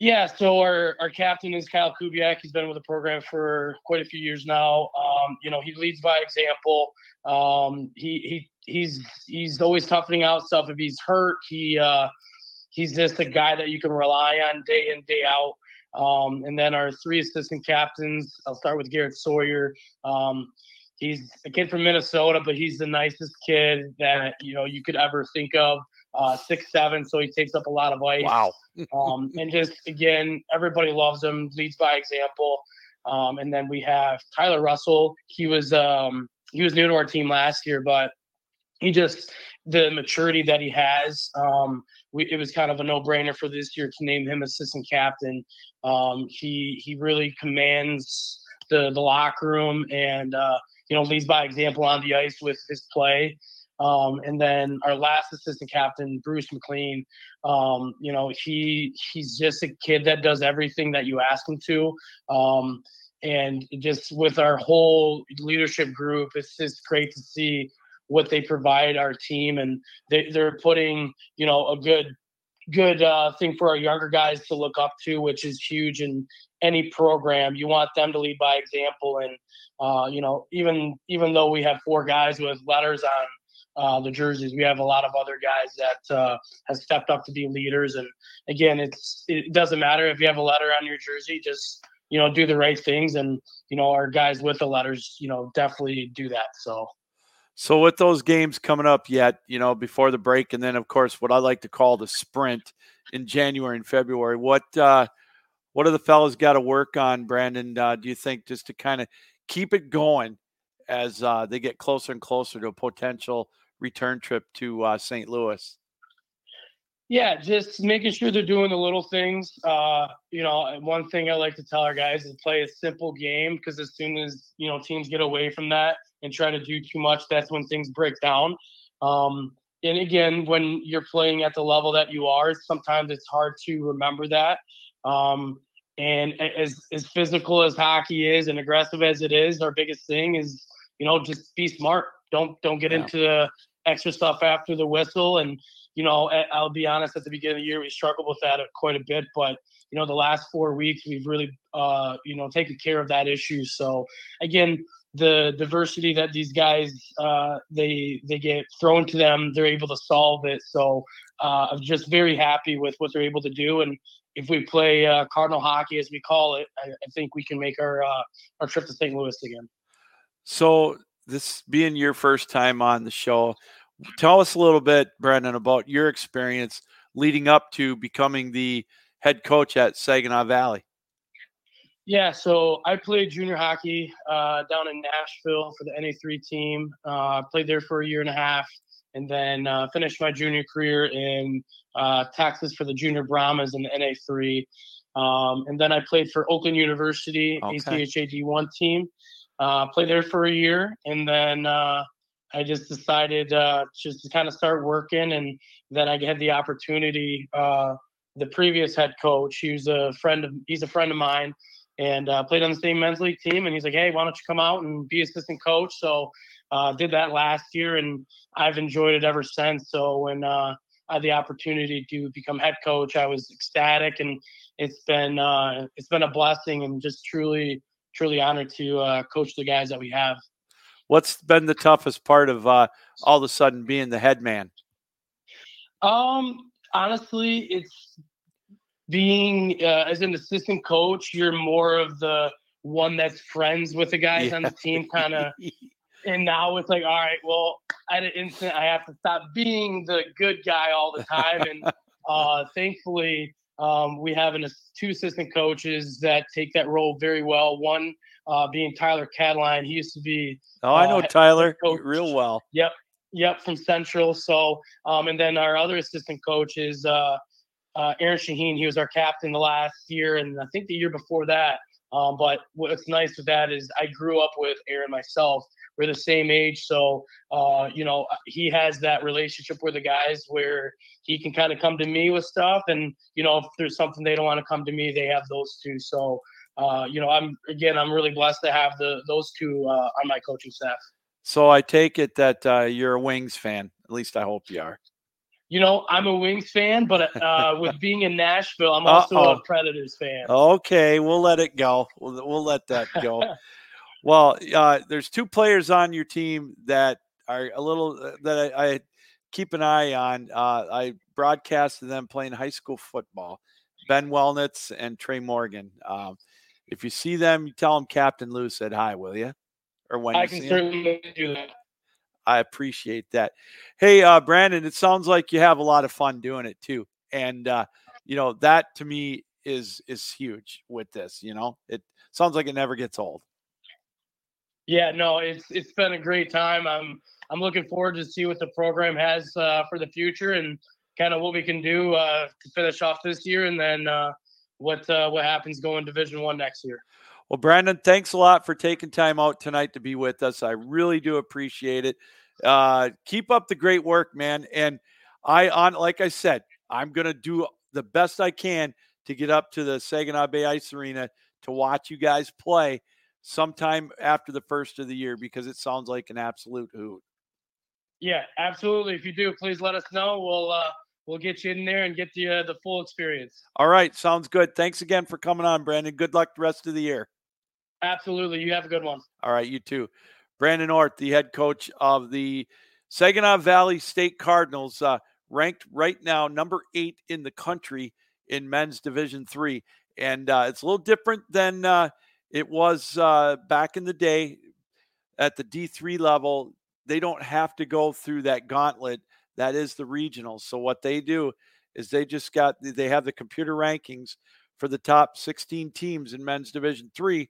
Yeah, so our, our captain is Kyle Kubiak. He's been with the program for quite a few years now. Um, you know, he leads by example. Um, he he he's he's always toughening out stuff. If he's hurt, he uh, he's just a guy that you can rely on day in day out. Um, and then our three assistant captains. I'll start with Garrett Sawyer. Um, he's a kid from Minnesota, but he's the nicest kid that you know you could ever think of. Uh, six seven, so he takes up a lot of ice. Wow. um, and just again, everybody loves him. Leads by example. Um, and then we have Tyler Russell. He was um, he was new to our team last year, but he just the maturity that he has. Um, we, it was kind of a no-brainer for this year to name him assistant captain. Um, he he really commands the the locker room and uh, you know leads by example on the ice with his play. Um, and then our last assistant captain, Bruce McLean, um, you know, he he's just a kid that does everything that you ask him to. Um, and just with our whole leadership group, it's just great to see what they provide our team, and they, they're putting you know a good good uh, thing for our younger guys to look up to, which is huge in any program. You want them to lead by example, and uh, you know even even though we have four guys with letters on. Uh, the jerseys. We have a lot of other guys that uh, have stepped up to be leaders, and again, it's it doesn't matter if you have a letter on your jersey. Just you know, do the right things, and you know, our guys with the letters, you know, definitely do that. So so with those games coming up yet, you know, before the break, and then of course what I like to call the sprint in January and February, what uh, what do the fellas got to work on, Brandon? Uh, do you think just to kind of keep it going as uh, they get closer and closer to a potential return trip to uh, St. Louis? Yeah, just making sure they're doing the little things. Uh, you know, one thing I like to tell our guys is play a simple game because as soon as you know teams get away from that, and try to do too much, that's when things break down. Um, and again, when you're playing at the level that you are, sometimes it's hard to remember that. Um, and as as physical as hockey is and aggressive as it is, our biggest thing is you know just be smart. Don't don't get yeah. into the extra stuff after the whistle. And you know, I'll be honest, at the beginning of the year we struggled with that quite a bit, but you know the last four weeks we've really uh, you know taken care of that issue. So again, the diversity that these guys uh, they they get thrown to them, they're able to solve it. So uh, I'm just very happy with what they're able to do. And if we play uh, Cardinal hockey, as we call it, I, I think we can make our uh, our trip to St. Louis again. So this being your first time on the show, tell us a little bit, Brandon, about your experience leading up to becoming the head coach at Saginaw Valley. Yeah, so I played junior hockey uh, down in Nashville for the NA3 team. Uh, played there for a year and a half, and then uh, finished my junior career in uh, Texas for the junior Brahmas in the NA3. Um, and then I played for Oakland University okay. ACHA D1 team. Uh, played there for a year, and then uh, I just decided just to kind of start working. And then I had the opportunity. the previous head coach, he was a friend of he's a friend of mine and uh, played on the same men's league team. And he's like, hey, why don't you come out and be assistant coach? So uh, did that last year, and I've enjoyed it ever since. So when uh, I had the opportunity to become head coach, I was ecstatic, and it's been uh, it's been a blessing and just truly truly honored to uh, coach the guys that we have. What's been the toughest part of uh, all of a sudden being the head man? Um, honestly, it's being uh, as an assistant coach. You're more of the one that's friends with the guys yeah. on the team, kind of. and now it's like, all right, well, at an instant, I have to stop being the good guy all the time. And uh, thankfully, um, we have an, two assistant coaches that take that role very well. One uh, being Tyler Cataline. He used to be. Oh, I know uh, Tyler real well. Yep. Yep. From Central. So, um, and then our other assistant coach is uh, uh, Aaron Shaheen. He was our captain the last year, and I think the year before that. Um, but what's nice with that is I grew up with Aaron myself. We're the same age, so uh, you know he has that relationship with the guys where he can kind of come to me with stuff, and you know if there's something they don't want to come to me, they have those two. So uh, you know, I'm again, I'm really blessed to have the those two uh, on my coaching staff. So I take it that uh, you're a Wings fan. At least I hope you are. You know, I'm a Wings fan, but uh, with being in Nashville, I'm also Uh-oh. a Predators fan. Okay, we'll let it go. We'll, we'll let that go. well, uh, there's two players on your team that are a little uh, that I, I keep an eye on. Uh, I broadcasted them playing high school football. Ben Wellnitz and Trey Morgan. Um, if you see them, you tell them Captain Lou said hi, will you? Or when I can certainly do that. I appreciate that. Hey, uh, Brandon, it sounds like you have a lot of fun doing it too, and uh, you know that to me is is huge with this. You know, it sounds like it never gets old. Yeah, no, it's it's been a great time. I'm I'm looking forward to see what the program has uh, for the future and kind of what we can do uh, to finish off this year, and then uh, what uh, what happens going Division One next year. Well, Brandon, thanks a lot for taking time out tonight to be with us. I really do appreciate it. Uh, keep up the great work, man. And I on like I said, I'm gonna do the best I can to get up to the Saginaw Bay Ice Arena to watch you guys play sometime after the first of the year because it sounds like an absolute hoot. Yeah, absolutely. If you do, please let us know. We'll uh, we'll get you in there and get the uh, the full experience. All right, sounds good. Thanks again for coming on, Brandon. Good luck the rest of the year. Absolutely. You have a good one. All right, you too. Brandon Orth, the head coach of the Saginaw Valley State Cardinals, uh, ranked right now number eight in the country in men's Division Three, and uh, it's a little different than uh, it was uh, back in the day at the D three level. They don't have to go through that gauntlet that is the regionals. So what they do is they just got they have the computer rankings for the top 16 teams in men's division 3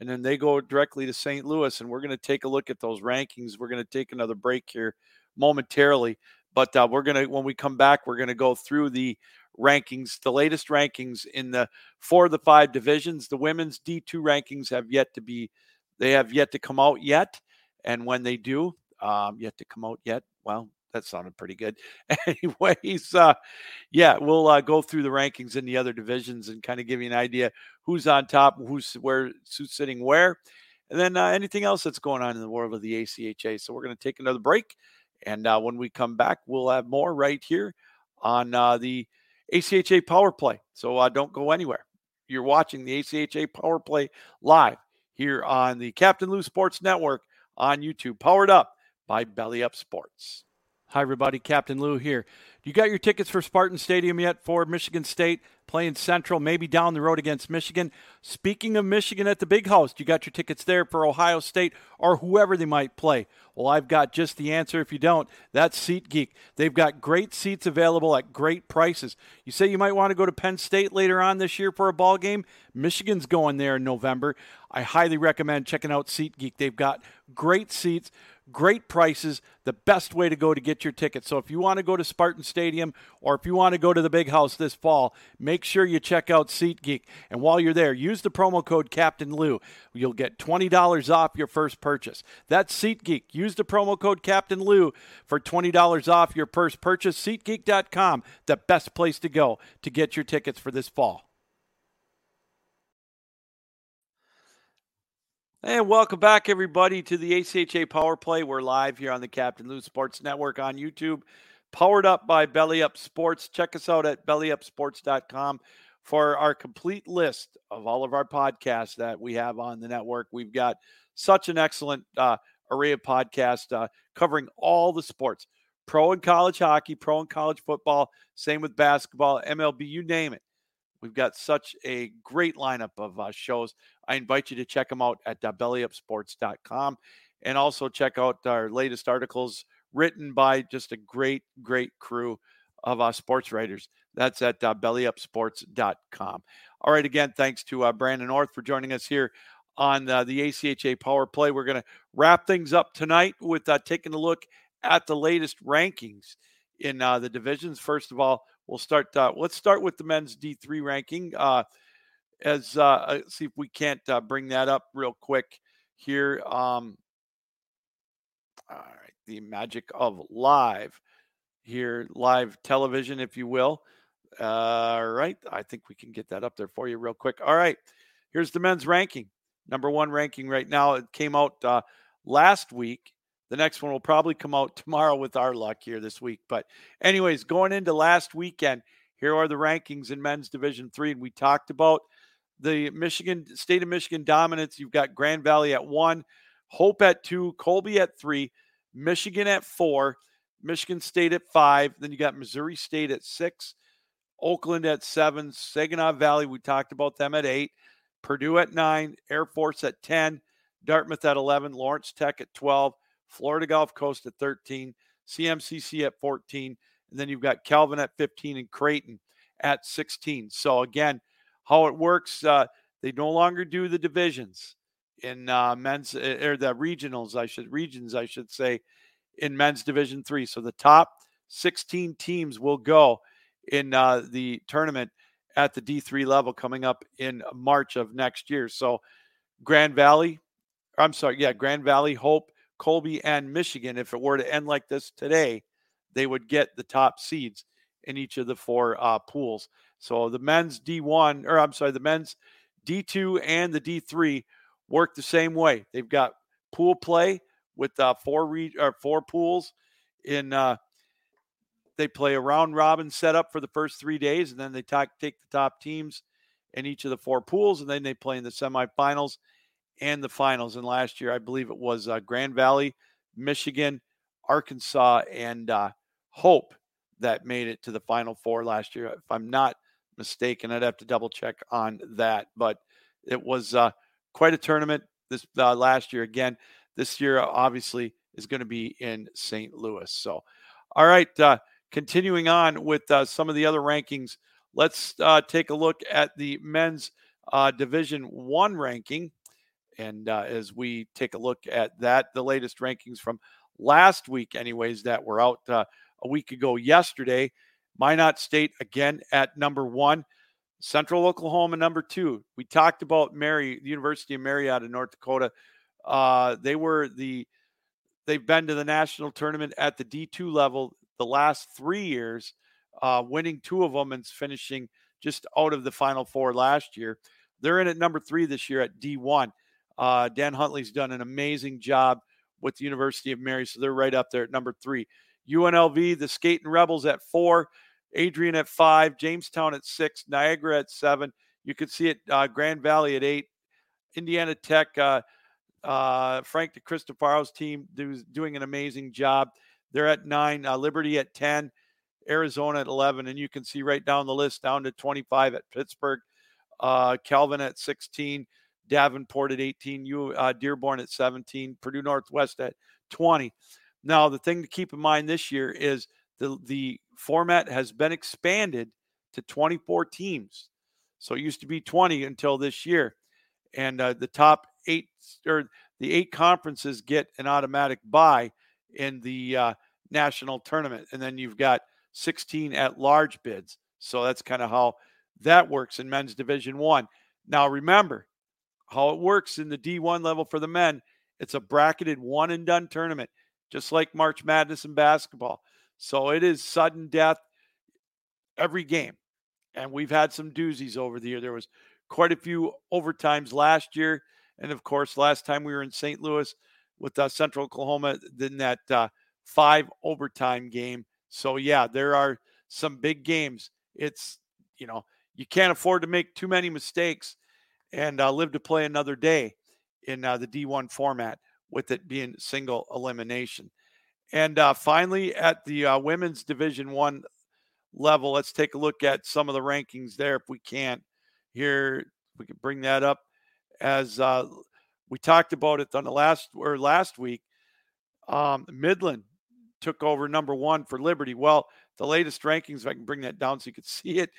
and then they go directly to St. Louis and we're going to take a look at those rankings. We're going to take another break here momentarily, but uh, we're going to when we come back we're going to go through the rankings, the latest rankings in the four of the five divisions. The women's D2 rankings have yet to be they have yet to come out yet and when they do, um, yet to come out yet, well, that sounded pretty good. Anyways, uh, yeah, we'll uh, go through the rankings in the other divisions and kind of give you an idea who's on top, who's where, who's sitting where, and then uh, anything else that's going on in the world of the ACHA. So we're going to take another break, and uh, when we come back, we'll have more right here on uh, the ACHA Power Play. So uh, don't go anywhere. You're watching the ACHA Power Play live here on the Captain Lou Sports Network on YouTube, powered up by Belly Up Sports. Hi, everybody. Captain Lou here. You got your tickets for Spartan Stadium yet for Michigan State playing Central, maybe down the road against Michigan? Speaking of Michigan at the Big House, you got your tickets there for Ohio State or whoever they might play? Well, I've got just the answer if you don't. That's SeatGeek. They've got great seats available at great prices. You say you might want to go to Penn State later on this year for a ball game? Michigan's going there in November. I highly recommend checking out SeatGeek. They've got great seats great prices, the best way to go to get your tickets. So if you want to go to Spartan Stadium or if you want to go to the big house this fall, make sure you check out SeatGeek. And while you're there, use the promo code Captain Lou. You'll get $20 off your first purchase. That's SeatGeek. Use the promo code Captain Lou for $20 off your first purchase. SeatGeek.com, the best place to go to get your tickets for this fall. And welcome back, everybody, to the ACHA Power Play. We're live here on the Captain Lou Sports Network on YouTube, powered up by Belly Up Sports. Check us out at bellyupsports.com for our complete list of all of our podcasts that we have on the network. We've got such an excellent uh, array of podcasts uh, covering all the sports pro and college hockey, pro and college football, same with basketball, MLB, you name it. We've got such a great lineup of uh, shows. I invite you to check them out at uh, bellyupsports.com and also check out our latest articles written by just a great, great crew of uh, sports writers. That's at uh, bellyupsports.com. All right, again, thanks to uh, Brandon Orth for joining us here on uh, the ACHA Power Play. We're going to wrap things up tonight with uh, taking a look at the latest rankings in uh, the divisions. First of all, we'll start. Uh, let's start with the men's D3 ranking. As uh, uh, see if we can't uh, bring that up real quick here. Um, all right, the magic of live here, live television, if you will. all right, I think we can get that up there for you real quick. All right, here's the men's ranking. Number one ranking right now. It came out uh, last week the next one will probably come out tomorrow with our luck here this week. But, anyways, going into last weekend, here are the rankings in men's Division Three, and we talked about the Michigan state of Michigan dominance. You've got Grand Valley at one, Hope at two, Colby at three, Michigan at four, Michigan State at five. Then you got Missouri State at six, Oakland at seven, Saginaw Valley. We talked about them at eight, Purdue at nine, Air Force at ten, Dartmouth at eleven, Lawrence Tech at twelve. Florida Gulf Coast at 13, CMCC at 14, and then you've got Calvin at 15 and Creighton at 16. So again, how it works, uh, they no longer do the divisions in uh, men's eh, or the regionals, I should regions, I should say, in men's division three. So the top 16 teams will go in uh, the tournament at the D3 level coming up in March of next year. So Grand Valley, I'm sorry, yeah, Grand Valley, Hope, Colby, and Michigan, if it were to end like this today, they would get the top seeds in each of the four uh, pools. So the men's D1, or I'm sorry, the men's D2 and the D3 work the same way. They've got pool play with uh, four re- or four pools in. Uh, they play a round robin setup for the first three days, and then they talk, take the top teams in each of the four pools, and then they play in the semifinals and the finals. And last year, I believe it was uh, Grand Valley, Michigan, Arkansas, and uh, Hope that made it to the Final Four last year. If I'm not mistaken, I'd have to double check on that. But it was uh, quite a tournament this uh, last year. Again, this year obviously is going to be in St. Louis. So, all right, uh, continuing on with uh, some of the other rankings. Let's take a look at the men's Division One ranking. And uh, as we take a look at that, the latest rankings from last week, anyways, that were out uh, a week ago yesterday. Minot State again at number one, Central Oklahoma number two. We talked about Mary, the University of Marietta in North Dakota. Uh, they were the they've been to the national tournament at the D2 level the last three years, uh, winning two of them and finishing just out of the Final Four last year. They're in at number three this year at D1. Uh, Dan Huntley's done an amazing job with the University of Mary, so they're right up there at number three. UNLV, the Skating Rebels at four, Adrian at five, Jamestown at six, Niagara at seven. You could see it, uh, Grand Valley at eight, Indiana Tech, uh, uh, Frank DeCristofaro's team do, doing an amazing job. They're at nine, uh, Liberty at 10, Arizona at 11, and you can see right down the list down to 25 at Pittsburgh, uh, Calvin at 16, Davenport at 18, you uh, Dearborn at 17, Purdue Northwest at 20. Now, the thing to keep in mind this year is the the format has been expanded to 24 teams. So it used to be 20 until this year, and uh, the top eight or the eight conferences get an automatic buy in the uh, national tournament, and then you've got 16 at large bids. So that's kind of how that works in men's division one. Now remember, how it works in the D1 level for the men. It's a bracketed one and done tournament, just like March Madness in basketball. So it is sudden death every game. And we've had some doozies over the year. There was quite a few overtimes last year. And of course, last time we were in St. Louis with uh, Central Oklahoma, then that uh, five overtime game So yeah, there are some big games. It's you know you can't afford to make too many mistakes and uh, live to play another day in uh, the D1 format with it being single elimination. And uh, finally, at the uh, women's Division One level, let's take a look at some of the rankings there if we can. Here, we can bring that up as uh, we talked about it on the last or last week. Um, Midland took over number one for Liberty. Well, the latest rankings, if I can bring that down so you can see it,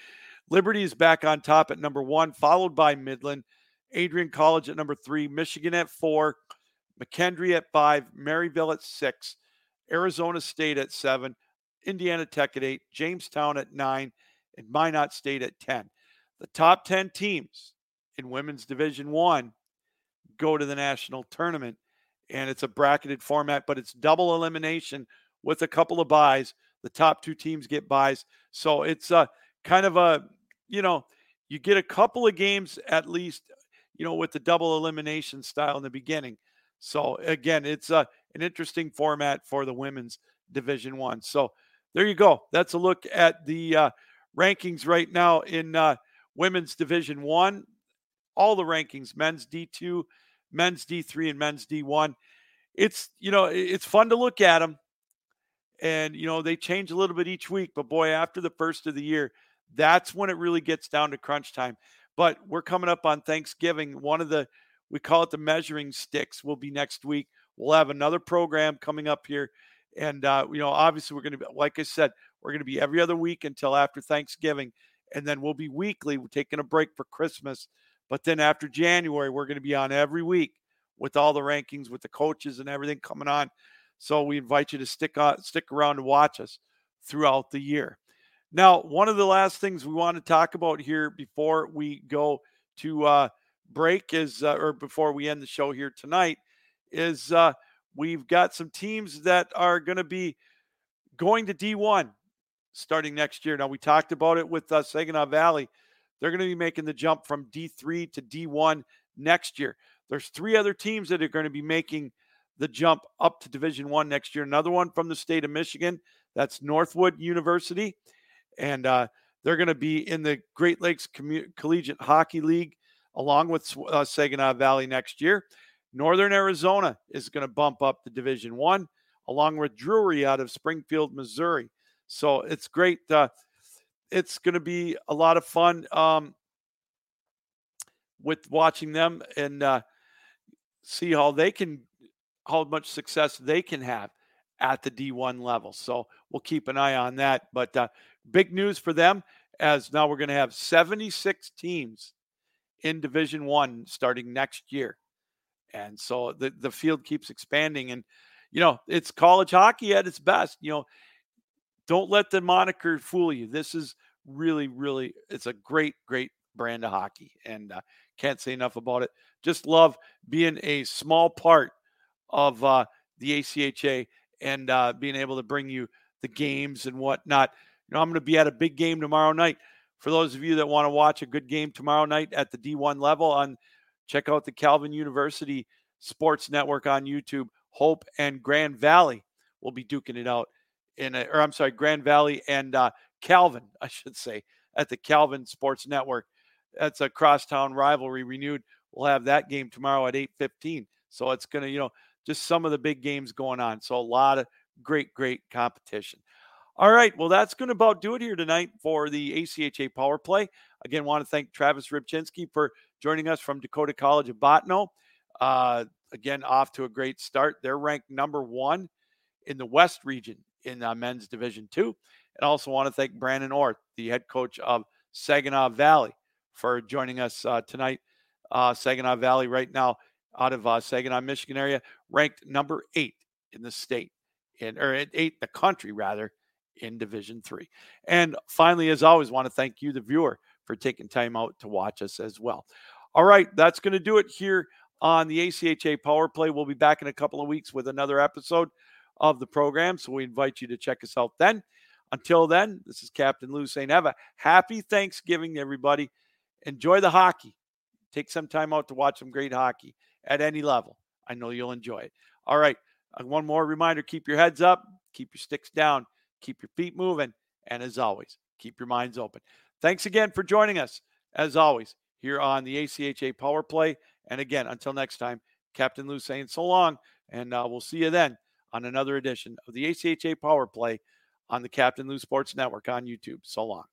Liberty is back on top at number one, followed by Midland, Adrian College at number three, Michigan at four, McKendree at five, Maryville at six, Arizona State at seven, Indiana Tech at eight, Jamestown at nine, and Minot State at 10. The top 10 teams in women's Division One go to the national tournament. And it's a bracketed format, but it's double elimination with a couple of byes. The top two teams get byes. So it's a kind of a, you know, you get a couple of games at least, you know, with the double elimination style in the beginning. So again, it's a, an interesting format for the women's division one. So there you go. That's a look at the uh, rankings right now in uh, women's division one. All the rankings, men's D2, men's D3 and men's D1. It's, you know, it's fun to look at them. And, you know, they change a little bit each week. But boy, after the first of the year, that's when it really gets down to crunch time. But we're coming up on Thanksgiving. One of the, we call it the measuring sticks, will be next week. We'll have another program coming up here. And, uh, you know, obviously, we're going to be, like I said, we're going to be every other week until after Thanksgiving. And then we'll be weekly. We're taking a break for Christmas. But then after January, we're going to be on every week with all the rankings, with the coaches and everything coming on. So we invite you to stick on, stick around to watch us throughout the year. Now, one of the last things we want to talk about here before we go to uh, break is, uh, or before we end the show here tonight, is uh, we've got some teams that are going to be going to D1 starting next year. Now, we talked about it with uh, Saginaw Valley they're going to be making the jump from D3 to D1 next year. There's three other teams that are going to be making the jump up to Division 1 next year. Another one from the state of Michigan, that's Northwood University, and uh, they're going to be in the Great Lakes Commu- Collegiate Hockey League along with uh, Saginaw Valley next year. Northern Arizona is going to bump up to Division 1 along with Drury out of Springfield, Missouri. So it's great uh, it's going to be a lot of fun um, with watching them and uh, see how they can, how much success they can have at the D1 level. So we'll keep an eye on that. But uh, big news for them as now we're going to have 76 teams in Division One starting next year. And so the, the field keeps expanding. And, you know, it's college hockey at its best. You know, don't let the moniker fool you. This is really, really, it's a great, great brand of hockey. And uh, can't say enough about it. Just love being a small part of uh, the ACHA and uh, being able to bring you the games and whatnot. You know, I'm going to be at a big game tomorrow night. For those of you that want to watch a good game tomorrow night at the D1 level, on check out the Calvin University Sports Network on YouTube. Hope and Grand Valley will be duking it out in a, or I'm sorry, Grand Valley and uh, Calvin, I should say, at the Calvin Sports Network. That's a crosstown rivalry renewed. We'll have that game tomorrow at 8:15. So it's to, you know, just some of the big games going on. So a lot of great, great competition. All right. Well, that's going to about do it here tonight for the ACHA Power Play. Again, want to thank Travis Rybchinski for joining us from Dakota College of Bottineau. Uh, again, off to a great start. They're ranked number one in the West region in uh, men's Division Two. And also want to thank Brandon Orth, the head coach of Saginaw Valley, for joining us uh, tonight. Uh, Saginaw Valley, right now, out of uh, Saginaw, Michigan area, ranked number eight in the state, in, or eight the country rather, in Division Three. And finally, as always, want to thank you, the viewer, for taking time out to watch us as well. All right, that's going to do it here on the ACHA Power Play. We'll be back in a couple of weeks with another episode of the program, so we invite you to check us out then. Until then, this is Captain Lou saying, have a happy Thanksgiving, everybody. Enjoy the hockey. Take some time out to watch some great hockey at any level. I know you'll enjoy it. All right. Uh, one more reminder keep your heads up, keep your sticks down, keep your feet moving, and as always, keep your minds open. Thanks again for joining us, as always, here on the ACHA Power Play. And again, until next time, Captain Lou saying so long, and uh, we'll see you then on another edition of the ACHA Power Play on the Captain Lou Sports Network on YouTube. So long.